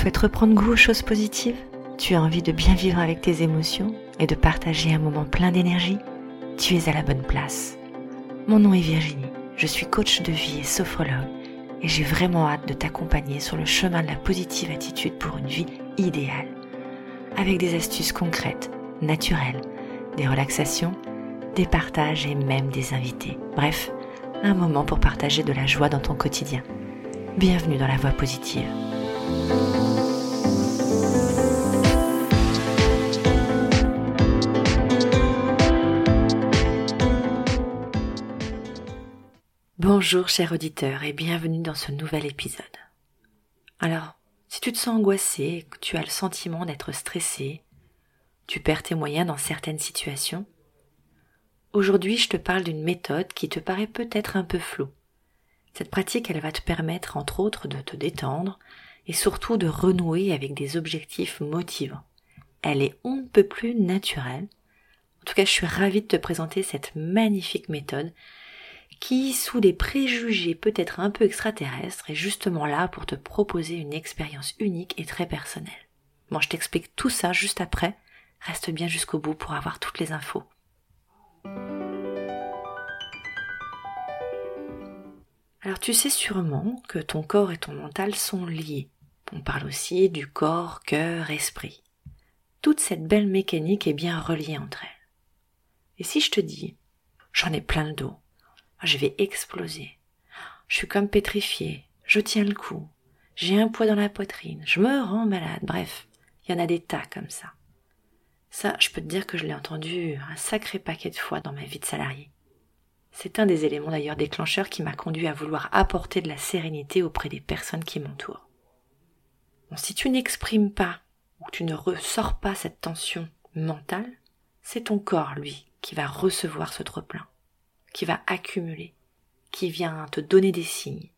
souhaites reprendre goût aux choses positives Tu as envie de bien vivre avec tes émotions et de partager un moment plein d'énergie Tu es à la bonne place. Mon nom est Virginie, je suis coach de vie et sophrologue et j'ai vraiment hâte de t'accompagner sur le chemin de la positive attitude pour une vie idéale. Avec des astuces concrètes, naturelles, des relaxations, des partages et même des invités. Bref, un moment pour partager de la joie dans ton quotidien. Bienvenue dans la voie positive. Bonjour cher auditeur et bienvenue dans ce nouvel épisode. Alors, si tu te sens angoissé, que tu as le sentiment d'être stressé, tu perds tes moyens dans certaines situations, aujourd'hui je te parle d'une méthode qui te paraît peut-être un peu floue. Cette pratique, elle va te permettre entre autres de te détendre et surtout de renouer avec des objectifs motivants. Elle est on ne peut plus naturelle. En tout cas, je suis ravie de te présenter cette magnifique méthode qui, sous des préjugés peut-être un peu extraterrestres, est justement là pour te proposer une expérience unique et très personnelle. Bon, je t'explique tout ça juste après. Reste bien jusqu'au bout pour avoir toutes les infos. Alors tu sais sûrement que ton corps et ton mental sont liés. On parle aussi du corps, cœur, esprit. Toute cette belle mécanique est bien reliée entre elles. Et si je te dis, j'en ai plein le dos, je vais exploser. Je suis comme pétrifié. Je tiens le coup. J'ai un poids dans la poitrine. Je me rends malade. Bref, il y en a des tas comme ça. Ça, je peux te dire que je l'ai entendu un sacré paquet de fois dans ma vie de salarié. C'est un des éléments d'ailleurs déclencheurs qui m'a conduit à vouloir apporter de la sérénité auprès des personnes qui m'entourent. Si tu n'exprimes pas ou tu ne ressors pas cette tension mentale, c'est ton corps, lui, qui va recevoir ce trop-plein qui va accumuler, qui vient te donner des signes.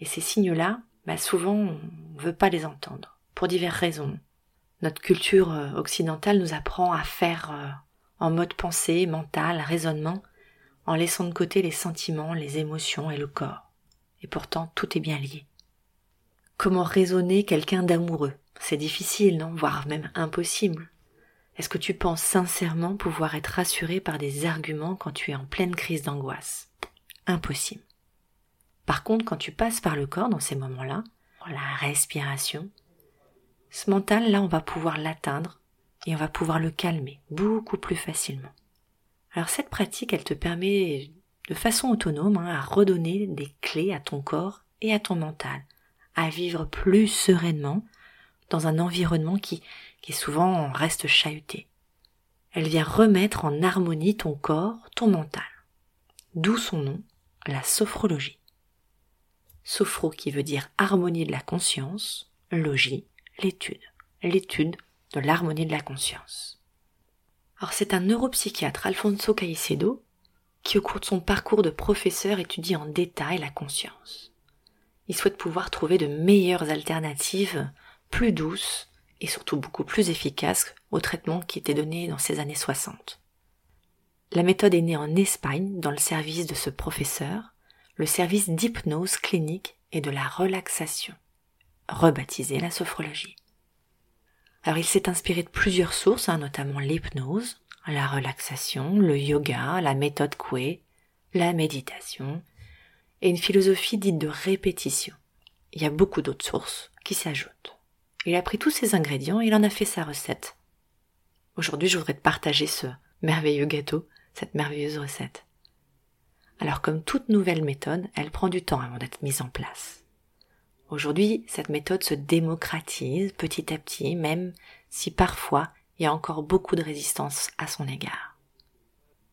Et ces signes-là, bah souvent, on ne veut pas les entendre, pour diverses raisons. Notre culture euh, occidentale nous apprend à faire euh, en mode pensée, mental, raisonnement, en laissant de côté les sentiments, les émotions et le corps. Et pourtant, tout est bien lié. Comment raisonner quelqu'un d'amoureux? C'est difficile, non? Voire même impossible. Est-ce que tu penses sincèrement pouvoir être rassuré par des arguments quand tu es en pleine crise d'angoisse? Impossible. Par contre, quand tu passes par le corps dans ces moments-là, la respiration, ce mental, là, on va pouvoir l'atteindre et on va pouvoir le calmer beaucoup plus facilement. Alors cette pratique, elle te permet de façon autonome hein, à redonner des clés à ton corps et à ton mental, à vivre plus sereinement dans un environnement qui, qui souvent reste chahuté. Elle vient remettre en harmonie ton corps, ton mental. D'où son nom, la sophrologie. Sophro qui veut dire harmonie de la conscience, logie, l'étude, l'étude de l'harmonie de la conscience. Alors c'est un neuropsychiatre, Alfonso Caicedo, qui au cours de son parcours de professeur étudie en détail la conscience. Il souhaite pouvoir trouver de meilleures alternatives, plus douces, et surtout beaucoup plus efficace au traitement qui était donné dans ces années 60. La méthode est née en Espagne dans le service de ce professeur, le service d'hypnose clinique et de la relaxation, rebaptisé la sophrologie. Alors il s'est inspiré de plusieurs sources, hein, notamment l'hypnose, la relaxation, le yoga, la méthode Coué, la méditation, et une philosophie dite de répétition. Il y a beaucoup d'autres sources qui s'ajoutent. Il a pris tous ces ingrédients et il en a fait sa recette. Aujourd'hui, je voudrais te partager ce merveilleux gâteau, cette merveilleuse recette. Alors, comme toute nouvelle méthode, elle prend du temps avant d'être mise en place. Aujourd'hui, cette méthode se démocratise petit à petit, même si parfois il y a encore beaucoup de résistance à son égard.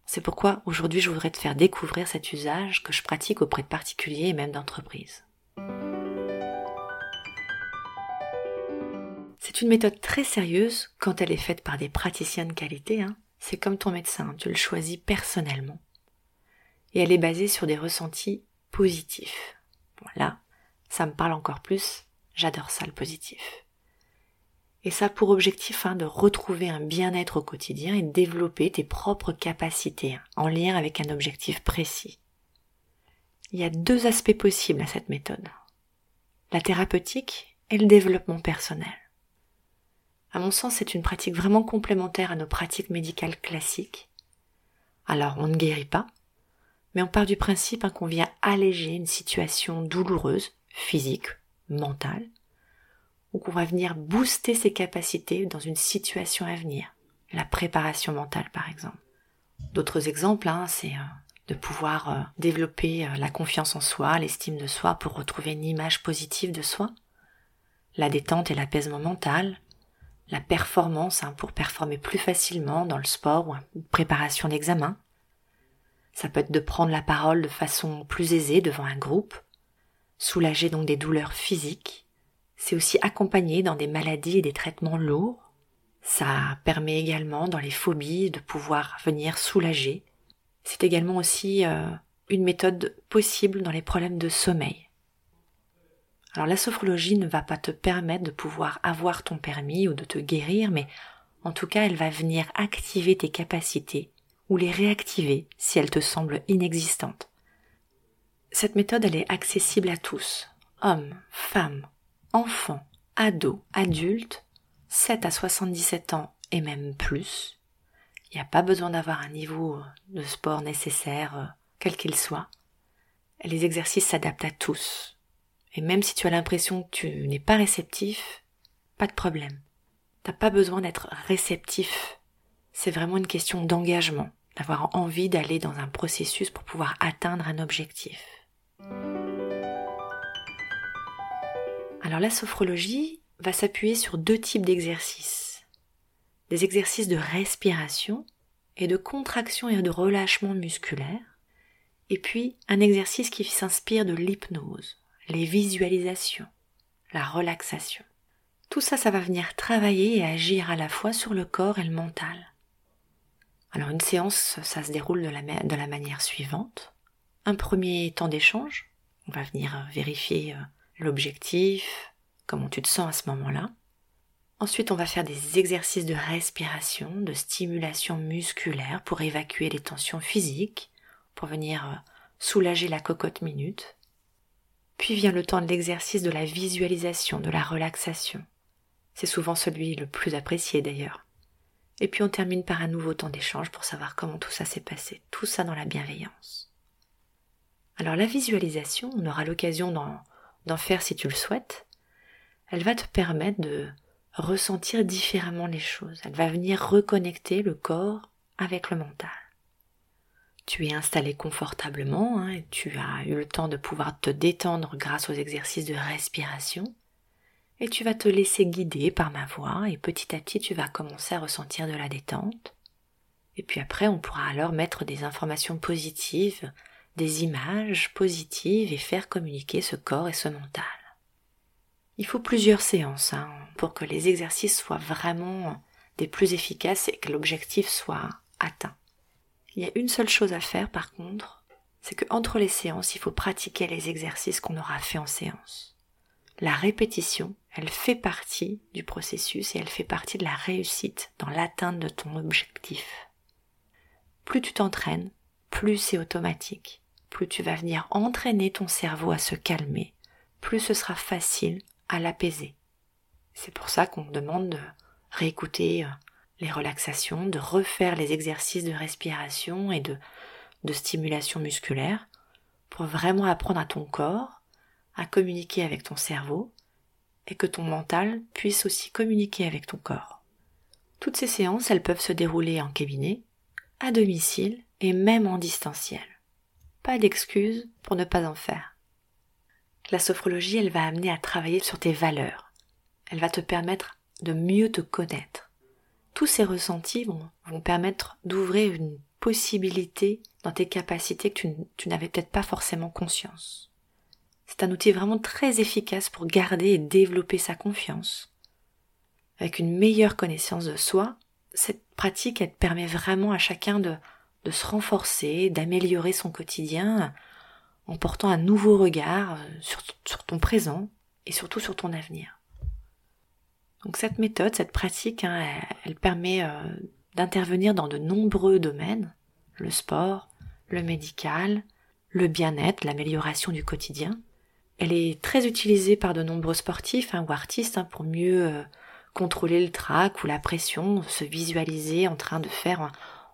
C'est pourquoi aujourd'hui je voudrais te faire découvrir cet usage que je pratique auprès de particuliers et même d'entreprises. C'est une méthode très sérieuse quand elle est faite par des praticiens de qualité. Hein. C'est comme ton médecin, tu le choisis personnellement. Et elle est basée sur des ressentis positifs. Voilà, ça me parle encore plus, j'adore ça le positif. Et ça pour objectif hein, de retrouver un bien-être au quotidien et de développer tes propres capacités hein, en lien avec un objectif précis. Il y a deux aspects possibles à cette méthode. La thérapeutique et le développement personnel. À mon sens, c'est une pratique vraiment complémentaire à nos pratiques médicales classiques. Alors, on ne guérit pas, mais on part du principe hein, qu'on vient alléger une situation douloureuse, physique, mentale, ou qu'on va venir booster ses capacités dans une situation à venir, la préparation mentale par exemple. D'autres exemples, hein, c'est euh, de pouvoir euh, développer euh, la confiance en soi, l'estime de soi pour retrouver une image positive de soi, la détente et l'apaisement mental, la performance hein, pour performer plus facilement dans le sport ou une préparation d'examen. Ça peut être de prendre la parole de façon plus aisée devant un groupe, soulager donc des douleurs physiques. C'est aussi accompagner dans des maladies et des traitements lourds, ça permet également dans les phobies de pouvoir venir soulager. C'est également aussi euh, une méthode possible dans les problèmes de sommeil. Alors la sophrologie ne va pas te permettre de pouvoir avoir ton permis ou de te guérir, mais en tout cas elle va venir activer tes capacités ou les réactiver si elles te semblent inexistantes. Cette méthode elle est accessible à tous, hommes, femmes, enfants, ados, adultes, 7 à 77 ans et même plus. Il n'y a pas besoin d'avoir un niveau de sport nécessaire, euh, quel qu'il soit. Les exercices s'adaptent à tous. Et même si tu as l'impression que tu n'es pas réceptif, pas de problème. T'as pas besoin d'être réceptif. C'est vraiment une question d'engagement, d'avoir envie d'aller dans un processus pour pouvoir atteindre un objectif. Alors la sophrologie, va s'appuyer sur deux types d'exercices. Des exercices de respiration et de contraction et de relâchement musculaire, et puis un exercice qui s'inspire de l'hypnose, les visualisations, la relaxation. Tout ça, ça va venir travailler et agir à la fois sur le corps et le mental. Alors une séance, ça se déroule de la, de la manière suivante. Un premier temps d'échange, on va venir vérifier euh, l'objectif, comment tu te sens à ce moment-là. Ensuite, on va faire des exercices de respiration, de stimulation musculaire pour évacuer les tensions physiques, pour venir euh, soulager la cocotte minute. Puis vient le temps de l'exercice de la visualisation, de la relaxation. C'est souvent celui le plus apprécié d'ailleurs. Et puis on termine par un nouveau temps d'échange pour savoir comment tout ça s'est passé, tout ça dans la bienveillance. Alors la visualisation, on aura l'occasion d'en faire si tu le souhaites, elle va te permettre de ressentir différemment les choses. Elle va venir reconnecter le corps avec le mental. Tu es installé confortablement hein, tu as eu le temps de pouvoir te détendre grâce aux exercices de respiration. Et tu vas te laisser guider par ma voix et petit à petit tu vas commencer à ressentir de la détente. Et puis après on pourra alors mettre des informations positives, des images positives et faire communiquer ce corps et ce mental. Il faut plusieurs séances hein, pour que les exercices soient vraiment des plus efficaces et que l'objectif soit atteint. Il y a une seule chose à faire par contre, c'est que entre les séances, il faut pratiquer les exercices qu'on aura fait en séance. La répétition, elle fait partie du processus et elle fait partie de la réussite dans l'atteinte de ton objectif. Plus tu t'entraînes, plus c'est automatique, plus tu vas venir entraîner ton cerveau à se calmer, plus ce sera facile à l'apaiser. C'est pour ça qu'on demande de réécouter euh, les relaxations, de refaire les exercices de respiration et de, de stimulation musculaire pour vraiment apprendre à ton corps à communiquer avec ton cerveau et que ton mental puisse aussi communiquer avec ton corps. Toutes ces séances, elles peuvent se dérouler en cabinet, à domicile et même en distanciel. Pas d'excuses pour ne pas en faire. La sophrologie, elle va amener à travailler sur tes valeurs. Elle va te permettre de mieux te connaître. Tous ces ressentis vont, permettre d'ouvrir une possibilité dans tes capacités que tu n'avais peut-être pas forcément conscience. C'est un outil vraiment très efficace pour garder et développer sa confiance. Avec une meilleure connaissance de soi, cette pratique, elle permet vraiment à chacun de, de se renforcer, d'améliorer son quotidien, en portant un nouveau regard euh, sur, ton présent et surtout sur ton avenir. Donc cette méthode, cette pratique, hein, elle, permet euh, d'intervenir dans de nombreux domaines, le sport, le médical, le bien-être, l'amélioration du quotidien, Elle est très utilisée par de nombreux sportifs hein, ou artistes hein, pour mieux euh, contrôler le trac ou la pression, se visualiser en train de faire.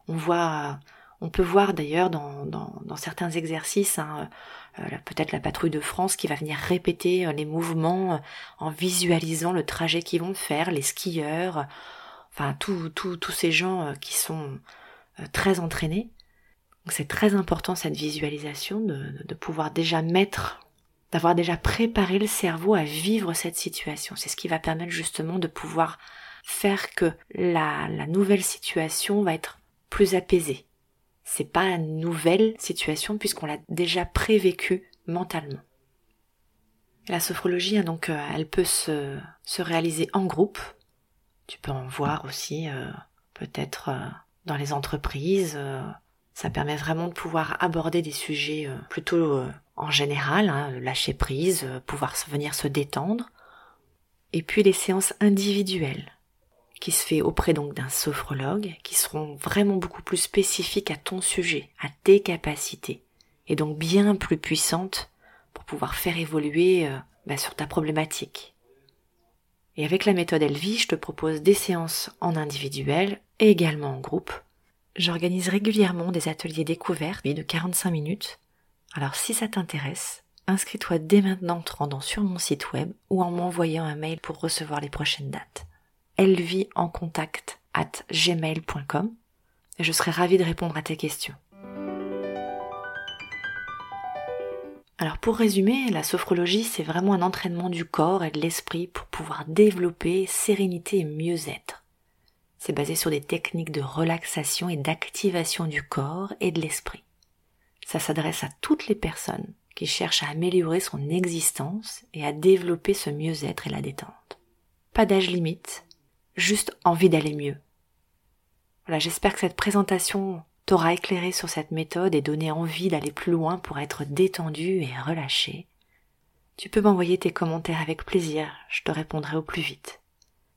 On voit, on peut voir d'ailleurs dans, certains exercices, hein, euh, peut-être la patrouille de France qui va venir répéter euh, les mouvements en visualisant le trajet qu'ils vont faire, les skieurs, enfin tous ces gens qui sont très entraînés. C'est très important cette visualisation de, pouvoir déjà mettre, d'avoir déjà préparé le cerveau à vivre cette situation. C'est ce qui va permettre justement de pouvoir faire que la nouvelle situation va être plus apaisée. C'est pas une nouvelle situation puisqu'on l'a déjà prévécue mentalement. La sophrologie, hein, donc, euh, elle peut se, se réaliser en groupe. Tu peux en voir aussi euh, peut-être euh, dans les entreprises, ça permet vraiment de pouvoir aborder des sujets plutôt en général, hein, lâcher prise, pouvoir venir se détendre. Et puis les séances individuelles, qui se fait auprès donc d'un sophrologue, qui seront vraiment beaucoup plus spécifiques à ton sujet, à tes capacités, et donc bien plus puissantes pour pouvoir faire évoluer bah, sur ta problématique. Et avec la méthode Elvie, je te propose des séances en individuel et également en groupe J'organise régulièrement des ateliers découvertes de 45 minutes. Alors si ça t'intéresse, inscris-toi dès maintenant en te rendant sur mon site web ou en m'envoyant un mail pour recevoir les prochaines dates. Elle vit en contact at gmail.com et je serai ravie de répondre à tes questions. Alors pour résumer, la sophrologie c'est vraiment un entraînement du corps et de l'esprit pour pouvoir développer sérénité et mieux-être. C'est basé sur des techniques de relaxation et d'activation du corps et de l'esprit. Ça s'adresse à toutes les personnes qui cherchent à améliorer son existence et à développer ce mieux-être et la détente. Pas d'âge limite, juste envie d'aller mieux. Voilà, j'espère que cette présentation t'aura éclairé sur cette méthode et donné envie d'aller plus loin pour être détendu et relâché. Tu peux m'envoyer tes commentaires avec plaisir, je te répondrai au plus vite.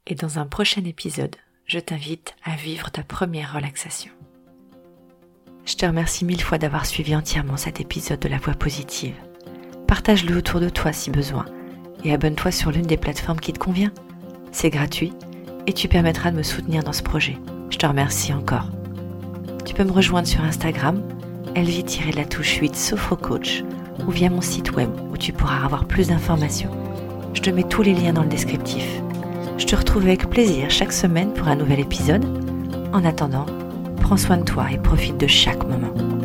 Et dans un prochain épisode, je t'invite à vivre ta première relaxation. Je te remercie mille fois d'avoir suivi entièrement cet épisode de La Voix positive. Partage-le autour de toi si besoin et abonne-toi sur l'une des plateformes qui te convient. C'est gratuit et tu permettras de me soutenir dans ce projet. Je te remercie encore. Tu peux me rejoindre sur Instagram, elvie-la touche 8 Sophrocoach ou via mon site web où tu pourras avoir plus d'informations. Je te mets tous les liens dans le descriptif. Je te retrouve avec plaisir chaque semaine pour un nouvel épisode. En attendant, prends soin de toi et profite de chaque moment.